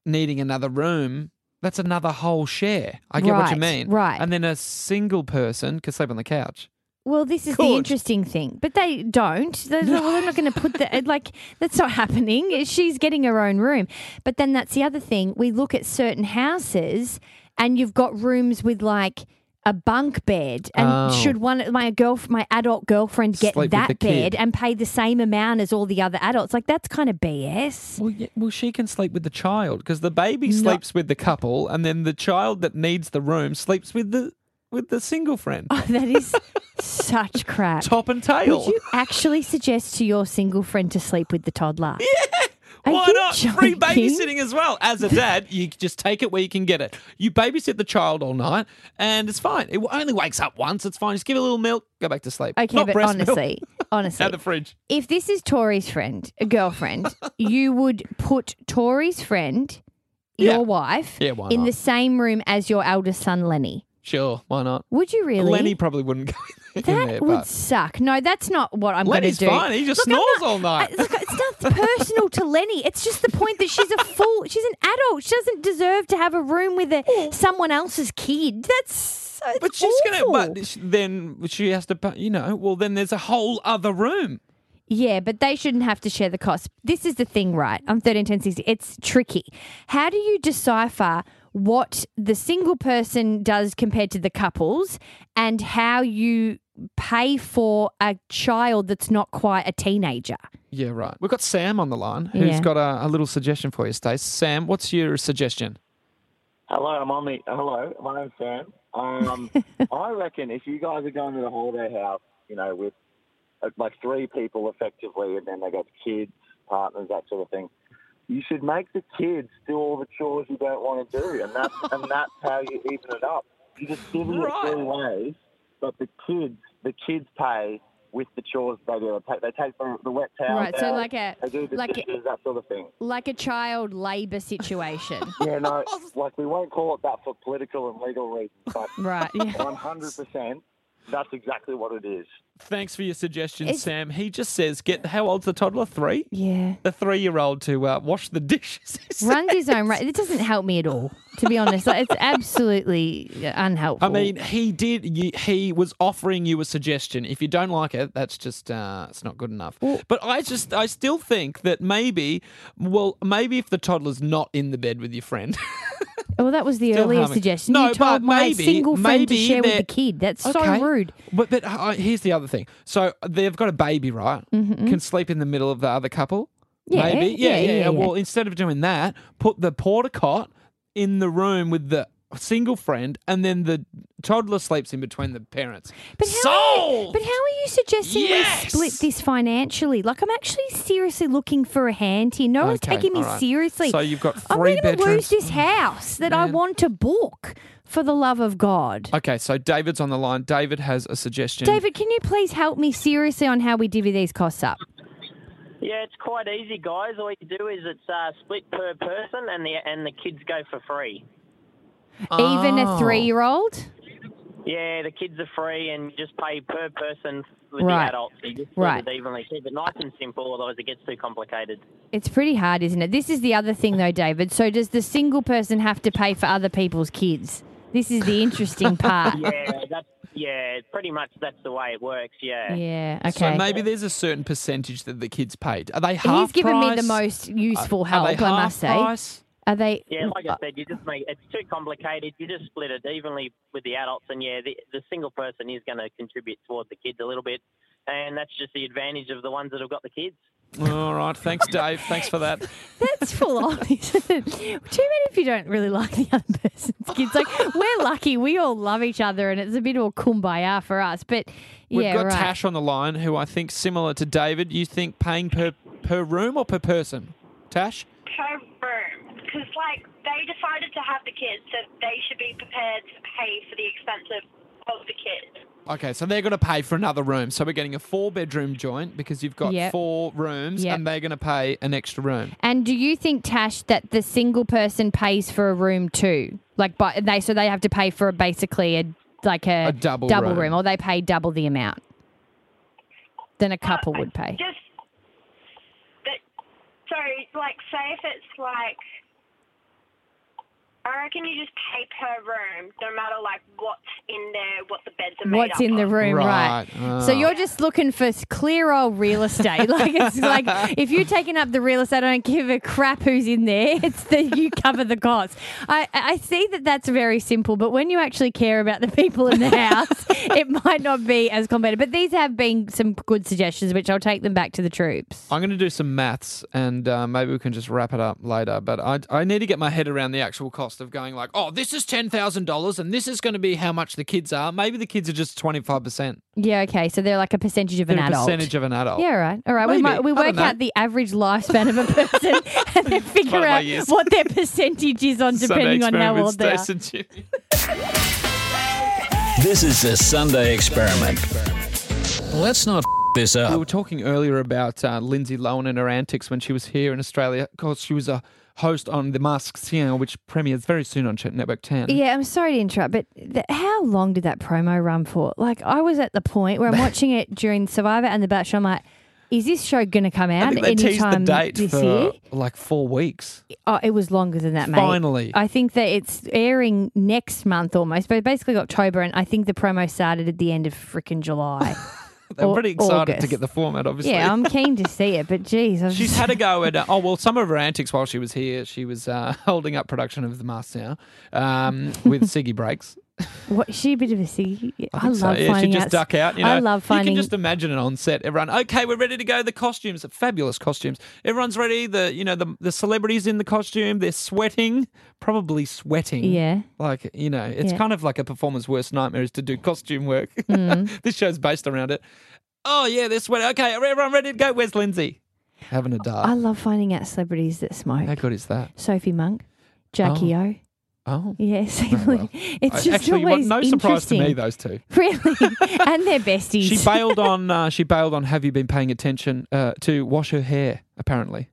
needing another room, that's another whole share. I get what you mean. right. And then a single person can sleep on the couch. Well, this is the interesting thing, but they don't. They're, well, they're not going to put that like that's not happening. She's getting her own room, but then that's the other thing. We look at certain houses, and you've got rooms with like a bunk bed, and Oh. should one my girl my adult girlfriend get Sleep that bed kid. and pay the same amount as all the other adults? Like that's kind of BS. Well, yeah, well, she can sleep with the child because the baby No. sleeps with the couple, and then the child that needs the room sleeps with the with the single friend. Oh, that is such crap. Top and tail. Would you actually suggest to your single friend to sleep with the toddler? Yeah. Are Why not? Free babysitting as well. As a dad, you just take it where you can get it. You babysit the child all night, and it's fine. It only wakes up once. It's fine. Just give it a little milk, go back to sleep. Okay, Not but honestly, honestly, out the fridge. if this is Tori's friend, a girlfriend, you would put Tori's friend, your Yeah. wife, Yeah, in the same room as your eldest son, Lenny. Sure, why not? Would you really? Lenny probably wouldn't go. in in That there. would suck. No, that's not what I'm going to Lenny's do. fine. He just Look, I'm snores not- all night. I- look, it's not personal to Lenny. It's just the point that she's a fool. She's an adult. She doesn't deserve to have a room with a, someone else's kid. That's uh, so, but she's awful. gonna. But sh- then she has to. pay- You know. Well, then there's a whole other room. Yeah, but they shouldn't have to share the cost. This is the thing, right? I'm 13, 10, 60. It's tricky. How do you decipher what the single person does compared to the couples and how you pay for a child that's not quite a teenager? Yeah, right. We've got Sam on the line who's Yeah. got a, a little suggestion for you, Stace. Sam, what's your suggestion? Hello, I'm on the. Hello, my name's Sam. Um, I reckon if you guys are going to the holiday house, you know, with uh, like three people effectively, and then they got kids, partners, that sort of thing, you should make the kids do all the chores you don't want to do, and that's and that's how you even it up. You just divvy it three ways, but the kids, the kids pay with the chores they do. They take, they take the, the wet towels Right, so like a- they do the like a- that sort of thing. Like a child labour situation. Yeah, no, like we won't call it that for political and legal reasons, but Right, one hundred percent, that's exactly what it is. Thanks for your suggestion, It's- Sam. He just says, "Get how old's the toddler? Three? Yeah. The three-year-old to uh, wash the dishes." Runs his own right. It doesn't help me at all, to be honest. Like, it's absolutely unhelpful. I mean, he did. you- He was offering you a suggestion. If you don't like it, that's just uh, it's not good enough. but I just, I still think that maybe, well, maybe if the toddler's not in the bed with your friend, well, that was the Still earlier humming. suggestion. No, you told but my maybe- single friend to maybe share with the kid. That's Okay. so rude. But but uh, here's the other thing. So they've got a baby, right? Mhm. Can sleep in the middle of the other couple. Yeah, Maybe. yeah, Yeah, yeah, yeah, yeah. Well, instead of doing that, put the porta cot in the room with the single friend, and then the toddler sleeps in between the parents. But how, Sold! but how are you suggesting Yes! we split this financially? Like, I'm actually seriously looking for a hand here. No one's Okay, taking me all right. seriously. So you've got I'm three going to lose this house that I Man. want to book for the love of God. Okay, so David's on the line. David has a suggestion. David, can you please help me seriously on how we divvy these costs up? Yeah, it's quite easy, guys. All you do is it's uh, split per person, and the and the kids go for free. Even Oh. a three year old? Yeah, the kids are free, and you just pay per person with Right. the adults. You just split Right. it evenly. Keep it nice and simple, otherwise it gets too complicated. It's pretty hard, isn't it? This is the other thing, though, David. So, does the single person have to pay for other people's kids? This is the interesting part. yeah, that's yeah, pretty much that's the way it works. Yeah. Yeah, okay. So maybe there's a certain percentage that the kids paid. Are they half He's given me the price? most useful Are help, they I half must say. price? Are they? Yeah, like I said, you just make it's too complicated. You just split it evenly with the adults, and yeah, the, the single person is going to contribute towards the kids a little bit, and that's just the advantage of the ones that have got the kids. All right, thanks, Dave. Thanks for that. That's full on, isn't it? Too bad if you don't really like the other person's kids. Like, we're lucky. We all love each other, and it's a bit of a kumbaya for us. But We've yeah, got right. Tash on the line, who I think similar to David. You think paying per per room or per person? Tash. per room because like they decided to have the kids so they should be prepared to pay for the expense of, of the kids Okay, so they're going to pay for another room. So we're getting a four bedroom joint because you've got Yep. four rooms, Yep. and they're going to pay an extra room. And do you think, Tash, that the single person pays for a room too? Like, but they so they have to pay for a, basically a like a, A double room. room, or they pay double the amount than a uh, couple would pay. just that so like say if it's like I reckon you just pay per room, no matter like what's in there, what the beds are made What's up in the of. room, right? Right, So ah. you're just looking for s- clear old real estate. like it's like if you're taking up the real estate, I don't give a crap who's in there. It's that you cover the cost. I I see that that's very simple, but when you actually care about the people in the house, it might not be as complicated. But these have been some good suggestions, which I'll take them back to the troops. I'm going to do some maths, and uh, maybe we can just wrap it up later. But I I need to get my head around the actual cost of going like, oh, this is ten thousand dollars, and this is going to be how much the kids are. Maybe the kids are just twenty five percent. Yeah, okay. So they're like a percentage of an They're a adult. percentage of an adult. Yeah, all right. All right. We might we I don't work know. out the average lifespan of a person and then figure one of my out years. what their percentage is on depending on how old they are. This is the Sunday Experiment. Let's not f- this up. We up. were talking earlier about uh, Lindsay Lohan and her antics when she was here in Australia. Of course, she was a host on The Masked Singer, which premieres very soon on Network 10. Yeah, I'm sorry to interrupt, but th- how long did that promo run for? Like, I was at the point where I'm watching it during Survivor and The Bachelor. I'm like, is this show going to come out think they teased the anytime date this for year? like four weeks. Oh, it was longer than that, mate. Finally. I think that it's airing next month almost, but basically October, and I think the promo started at the end of freaking July. They're Or pretty excited to get the format, obviously. Yeah, I'm keen to see it, but geez, I've She's had a go at uh, oh well some of her antics while she was here. She was uh, holding up production of the Masked Now um, with Siggy breaks. What is she a bit of a siggy? I, think so. love yeah, finding just out. duck out. You know, I love finding. You can just imagine it on set. Everyone, okay, we're ready to go. The costumes, fabulous costumes. Everyone's ready. The you know the the celebrities in the costume. They're sweating, probably sweating. Yeah. like you know, it's Yeah. kind of like a performer's worst nightmare is to do costume work. Mm. this show's based around it. Oh yeah, they're sweating. Okay, everyone ready to go? Where's Lindsay? Having a dart. I love finding out celebrities that smoke. How good is that? Sophie Monk, Jackie O. Oh. Yeah, see, well. it's just actually always no surprise to me those two. Really, and they're besties. She bailed on. Uh, she bailed on. Have you been paying attention uh, to wash her hair? Apparently,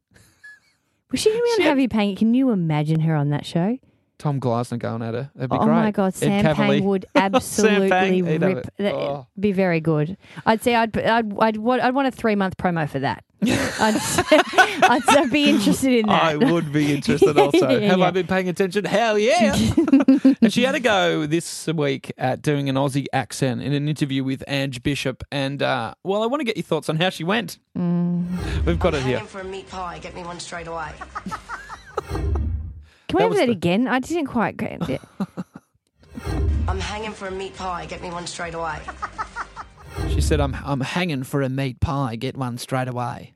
Was she going to be on Have You Paying? Can you imagine her on that show? Tom Gleisner going at her. That'd be oh great. my God, Ed Sam Kavalee. Payne would absolutely Payne, he'd have rip. it. that- Oh. Be very good. I'd say I'd I'd I'd, want- I'd want a three month promo for that. I'd, I'd, I'd be interested in that. I would be interested also. Yeah, Have yeah. I been paying attention? Hell yeah. and she had a go this week at doing an Aussie accent in an interview with Ange Bishop. And, uh, well, I want to get your thoughts on how she went. Mm. We've got it here. for a meat pie. Get me one straight away. Can we That have that the- again? I didn't quite get it. I'm hanging for a meat pie. Get me one straight away. She said, I'm, I'm hanging for a meat pie. Get one straight away.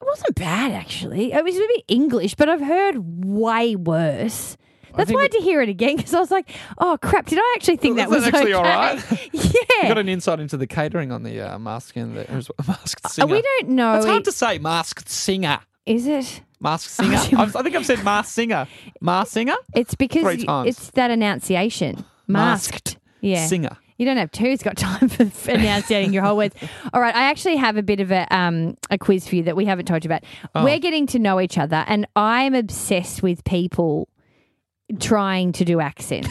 It wasn't bad actually. It was a bit English, but I've heard way worse. That's think why I had to hear it again because I was like, "Oh crap! Did I actually think that was actually okay? all right? yeah, You got an insight into the catering on the uh, masked and the masked Uh, singer. we don't know. It's hard to say masked singer. Is it? Masked singer. I think I've said masked singer. Masked singer. It's because Three times. it's that enunciation. Masked Yeah. singer. You don't have two. It's got time for enunciating your whole words. All right, I actually have a bit of a um a quiz for you that we haven't told you about. Oh. We're getting to know each other, and I'm obsessed with people trying to do accents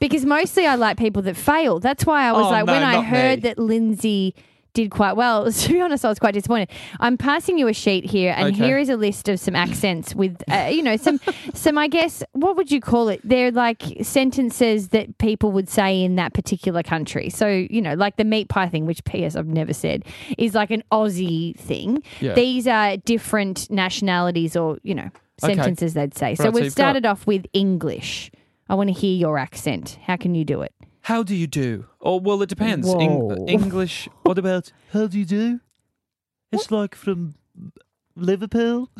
because mostly I like people that fail. That's why I was Oh, like no, when I heard me. that Lindsay did quite well. To be honest, I was quite disappointed. I'm passing you a sheet here, and Okay. here is a list of some accents with, uh, you know, some, some. I guess what would you call it? They're like sentences that people would say in that particular country. So you know, like the meat pie thing, which P.S. I've never said, is like an Aussie thing. Yeah. These are different nationalities, or you know, Okay. sentences they'd say. So Right, we've got- started off with English. I want to hear your accent. How can you do it? How do you do? Or well, it depends. Whoa. Eng- English. What about how do you do? It's like from Liverpool.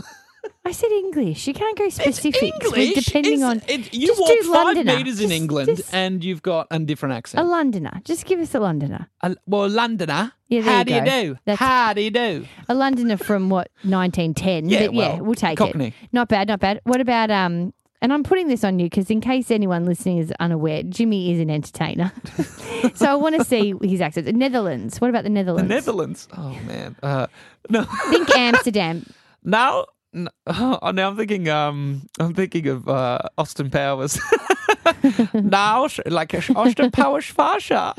I said English. You can't go specific English. depending is- on. it- you just walk do five Londoner. meters in Just- England, just and you've got a different accent. a accent. Londoner. Just give us a Londoner. A, well, Londoner. Yeah, there how you do you do? That's- How do you do? A Londoner from what 1910. Yeah, but yeah, well, we'll take Cockney. it. Not bad, not bad. What about um? And I'm putting this on you because in case anyone listening is unaware, Jimmy is an entertainer. so I want to see his accent. Netherlands. What about the The Netherlands? Netherlands. Oh man. Uh, no. Think Amsterdam. Now, n- oh, now I'm thinking. Um, I'm thinking of uh, Austin Powers. now, like Austin Powers Fasha.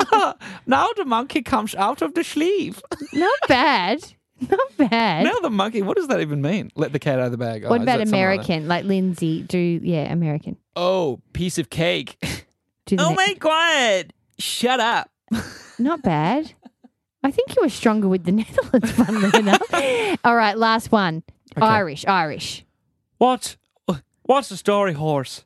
now the monkey comes out of the sleeve. Not bad. Not bad. Now the monkey. What does that even mean? Let the cat out of the bag. Oh, about that like? American? Like Lindsay. Do yeah, American. Oh, piece of cake. Do the oh ne- my god! Shut up. Not bad. I think you were stronger with the Netherlands, funnily enough. All right, last one. Irish, Irish. What? What's the story, horse?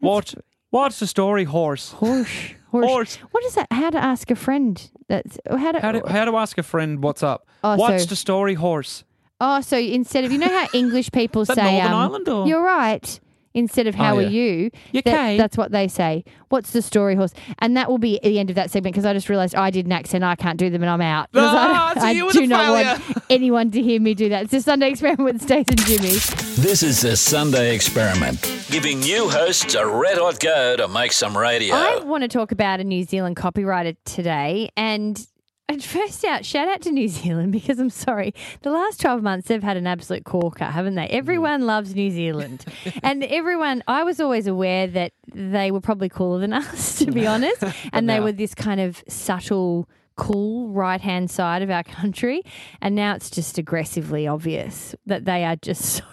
What? What's the story, horse? Horse. Horse. Horse. What is that? How to ask a friend? That's how to. How do, how to ask a friend what's up? Oh, What's so- the story, horse? oh, so instead of you know how English people say, Northern um, Ireland or- "You're right." Instead of Oh, "How yeah. are you?" You that- okay? That's what they say. What's the story, horse? And that will be at the end of that segment because I just realised I did an accent. I can't do them, and I'm out. Ah, I, so I do not failure. want anyone to hear me do that. It's a Sunday experiment with Stace and Jimmy. This is the Sunday Experiment, giving new hosts a red hot go to make some radio. I want to talk about a New Zealand copywriter today, and And first out, shout out to New Zealand because I'm sorry, the last 12 months they've had an absolute corker, haven't they? Everyone loves New Zealand. and everyone, I was always aware that they were probably cooler than us, to be honest. And they were this kind of subtle, cool right hand side of our country. And now it's just aggressively obvious that they are just so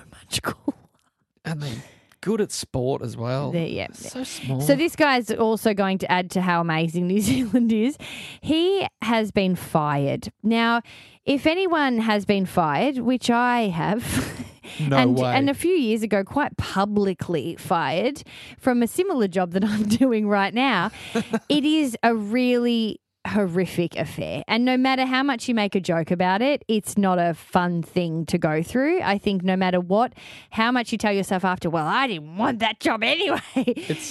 cooler. And they're good at sport as well. Yeah. So small. So this guy's also going to add to how amazing New Zealand is. He has been fired. Now, if anyone has been fired, which I have, No and, way. and a few years ago, quite publicly fired from a similar job that I'm doing right now, it is a really horrific affair. And no matter how much you make a joke about it, it's not a fun thing to go through. I think no matter what, how much you tell yourself after, well, I didn't want that job anyway,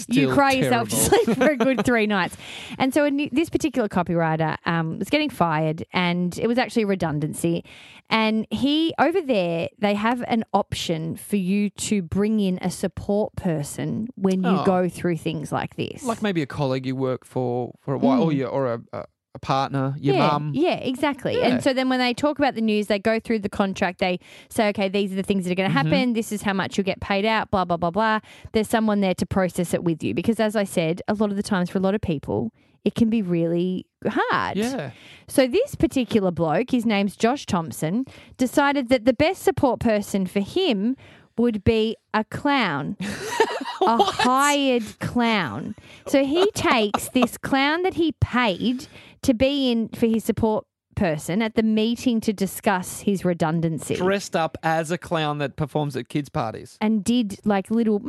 you cry yourself to sleep for a good three nights. And so this particular copywriter um, was getting fired, and it was actually a redundancy. And he, over there, they have an option for you to bring in a support person when you Oh. go through things like this. like maybe a colleague you work for for a while, or Mm. you or a, a, a partner, your yeah, mum. Yeah, exactly. Yeah. And so then when they talk about the news, they go through the contract. They say, okay, these are the things that are going to Mhm. happen. This is how much you'll get paid out, blah, blah, blah, blah. There's someone there to process it with you. Because as I said, a lot of the times for a lot of people, it can be really hard. Yeah. So this particular bloke, his name's Josh Thompson, decided that the best support person for him would be a clown. a hired clown. So he takes this clown that he paid to be in for his support person at the meeting to discuss his redundancy. Dressed up as a clown that performs at kids' parties. And did like little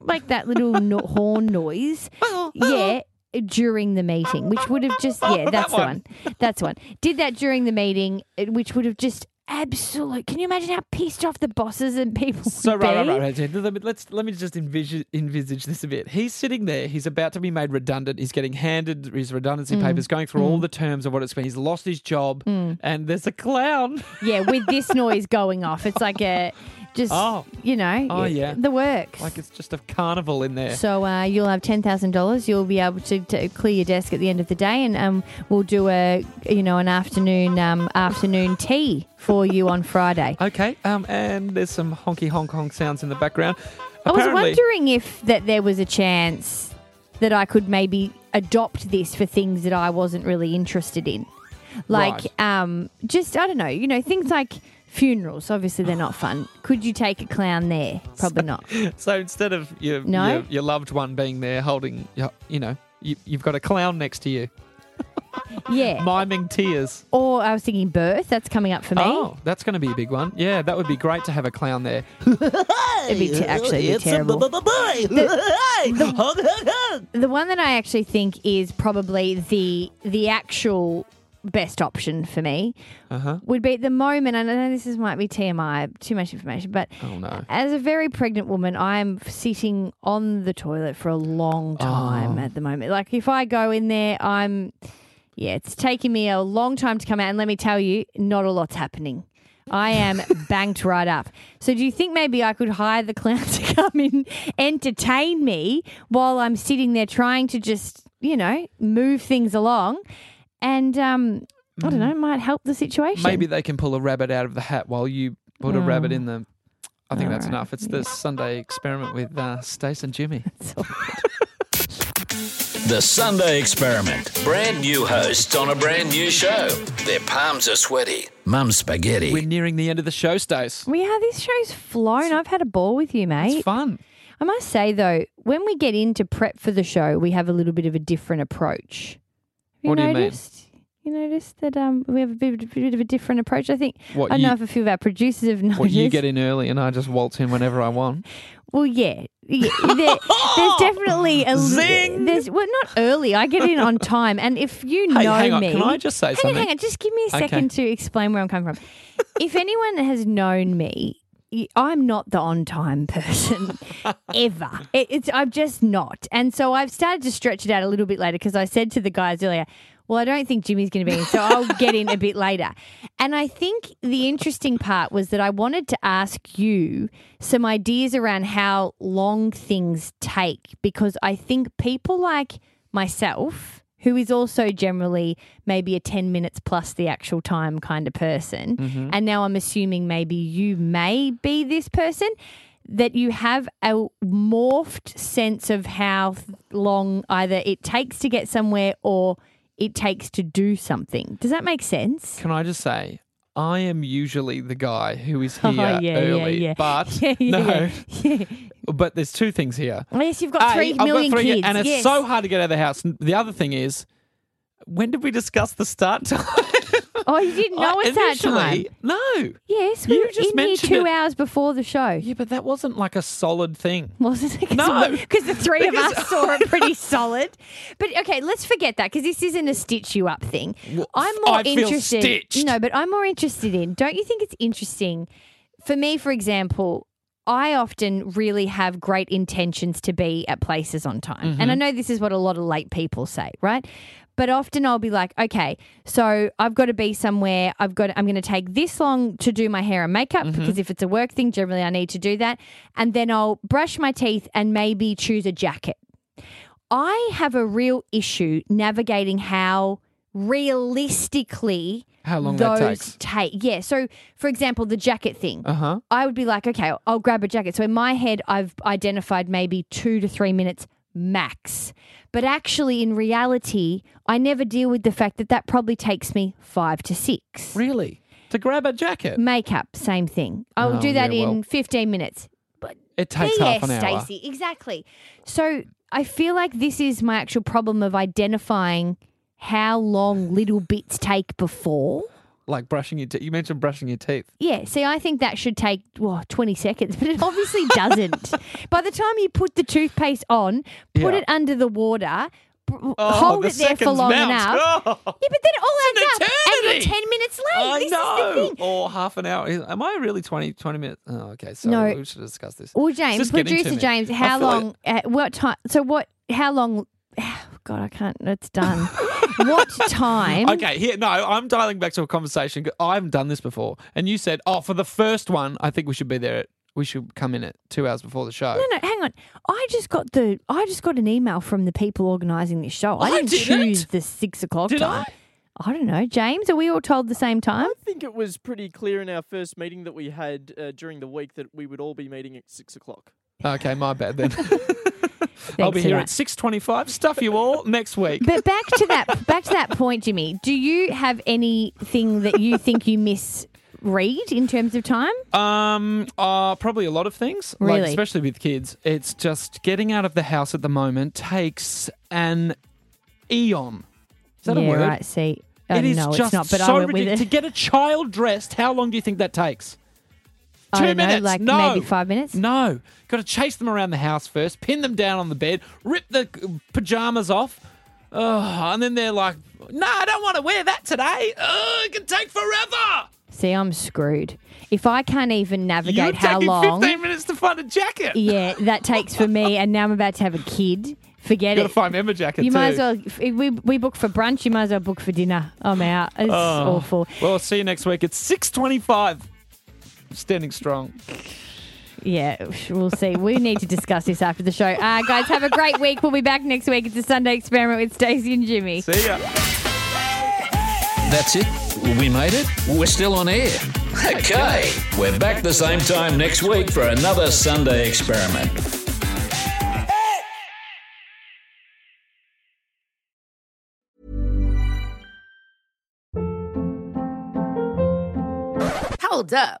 like that little no- horn noise. Yeah. During the meeting, which would have just yeah, that's the one. one. That's the one. Did that during the meeting, which would have just absolute. Can you imagine how pissed off the bosses and people So would right, right, be? right, right. Let me, let's let me just envisage, envisage this a bit. He's sitting there. He's about to be made redundant. He's getting handed his redundancy Mm, papers, going through all mm. the terms of what it's been. He's lost his job, Mm. and there's a clown. Yeah, with this noise going off, it's like a just Oh. you know, Oh yeah, the works. Like it's just a carnival in there. So uh, you'll have ten thousand dollars. You'll be able to, to clear your desk at the end of the day, and um, we'll do a you know an afternoon um, afternoon tea for you on Friday. Okay, um, and there's some honky honk honk sounds in the background. I was wondering if that there was a chance that I could maybe adopt this for things that I wasn't really interested in, like um, just I don't know, you know, things like funerals. Obviously, they're not fun. Could you take a clown there? Probably not. So instead of your, No? your your loved one being there holding, your- you know, you, you've got a clown next to you, Yeah. miming tears. Or I was thinking birth. That's coming up for me. Oh, that's going to be a big one. Yeah, that would be great to have a clown there. It'd be te- actually it'd be terrible. The, the one that I actually think is probably the the actual best option for me Uh huh. would be at the moment. And I know this is might be TMI, too much information, but Oh no. as a very pregnant woman, I am sitting on the toilet for a long time Oh. at the moment. Like if I go in there, I'm yeah, it's taking me a long time to come out. And let me tell you, not a lot's happening. I am banked right up. So, do you think maybe I could hire the clown to come in, entertain me while I'm sitting there trying to just, you know, move things along? And um, I don't know, it might help the situation. Maybe they can pull a rabbit out of the hat while you put a Oh. rabbit in the. I think that's Alright, enough. It's the Sunday experiment with uh, Stace and Jimmy. The Sunday Experiment. Brand new hosts on a brand new show. Their palms are sweaty. Mum's spaghetti. We're nearing the end of the show, Stace. We are. This show's flown. I've had a ball with you, mate. It's fun. I must say though, when we get into prep for the show, we have a little bit of a different approach. Have you What do you mean? Noticed? You noticed that um, we have a bit, a bit of a different approach. I think. What, I don't know if a few of our producers have noticed. What you get in early and I just waltz in whenever I want. Well, yeah. yeah there, there's definitely a Zing! There's well, not early. I get in on time, and if you Hey, know hang on. me, Can I just say hang something? On, hang on. Just give me a Okay. second to explain where I'm coming from. if anyone has known me, I'm not the on time person ever. It, it's I'm just not, and so I've started to stretch it out a little bit later because I said to the guys earlier. Well, I don't think Jimmy's going to be in, so I'll get in a bit later. And I think the interesting part was that I wanted to ask you some ideas around how long things take because I think people like myself who is also generally maybe a 10 minutes plus the actual time kind of person, Mhm. and now I'm assuming maybe you may be this person, that you have a morphed sense of how long either it takes to get somewhere or it takes to do something. Does that make sense? Can I just say, I am usually the guy who is Oh, here yeah, yeah, early, yeah. but Yeah, yeah, no. But there's two things here. Yes, you've got A, got million three, kids. and it's yes. so hard to get out of the house. The other thing is, when did we discuss the start time? Oh, you didn't know it's that time. No. Yes, we You were just in here mentioned two it. hours before the show. Yeah, but that wasn't like a solid thing. Wasn't it? No. because the three of us saw it pretty solid. But okay, let's forget that because this isn't a stitch you up thing. I'm more I interested. No, but I'm more interested in. Don't you think it's interesting? For me, for example, I often really have great intentions to be at places on time, and I Mhm. know this is what a lot of late people say, right? But often I'll be like, okay, so I've got to be somewhere. I've got. I'm going to take this long to do my hair and makeup Mhm. because if it's a work thing, generally I need to do that, and then I'll brush my teeth and maybe choose a jacket. I have a real issue navigating how realistically How long that those takes. take. Yeah. So, for example, the jacket thing. Uh huh. I would be like, okay, I'll grab a jacket. So in my head, I've identified maybe two to three minutes max. But actually, in reality, I never deal with the fact that that probably takes me five to six. Really? To grab a jacket? Makeup, same thing. I'll Oh, do that yeah, in well, 15 minutes. But It takes yes, half an hour. Stacey, exactly. So I feel like this is my actual problem of identifying how long little bits take before. Like brushing your teeth. You mentioned brushing your teeth. Yeah, see, I think that should take well, 20 seconds, but it obviously doesn't. By the time you put the toothpaste on, put Yeah. it under the water, Oh, hold the it there for seconds long enough. Oh. Yeah, but then it all It's adds an up, and you're 10 minutes late. I this know. is the thing. Or half an hour. Am I really 20, 20 minutes? Oh, okay. So No. we should discuss this. Well, James, just getting to producer me. James, I how feel long? uh, what time? So what? How long? God, I can't. It's done. what time? Okay, here, no, I'm dialing back to a conversation. I haven't done this before. And you said, oh, for the first one, I think we should be there. At, we should come in at two hours before the show. No, no, hang on. I just got the. I just got an email from the people organising this show. I I didn't didn't. choose the six o'clock Did time. I? don't know, James. Are we all told the same time? I think it was pretty clear in our first meeting that we had uh, during the week that we would all be meeting at six o'clock. Okay, my bad then. I'll be here that. at 6.25. Stuff you all next week. But back to that. back to that point, Jimmy. Do you have anything that you think you miss read in terms of time? Um, uh, probably a lot of things. Like, Really? especially with kids. It's just getting out of the house at the moment takes an eon. Is that yeah, a word? right. See, It is no, just it's not. But so I went with ridiculous. To get a child dressed, how long do you think that takes? Two know, minutes. like no. maybe five minutes. No. Got to chase them around the house first, pin them down on the bed, rip the pajamas off. Oh, and then they're like, no, I don't want to wear that today. It can take forever. See, I'm screwed. If I can't even navigate You're how long, 15 minutes to find a jacket. yeah, that takes for me. And now I'm about to have a kid. Forget Got to it. find them a jacket You too. might as well. We we book for brunch. You might as well book for dinner. I'm out. It's Oh. awful. Well, I'll see you next week. It's 625. Standing strong. Yeah, we'll see. We need to discuss this after the show. Uh, guys, have a great week. We'll be back next week. It's a Sunday experiment with Stacey and Jimmy. See ya. That's it. We made it. We're still on air. Okay. We're back the same time next week for another Sunday experiment. Hold up.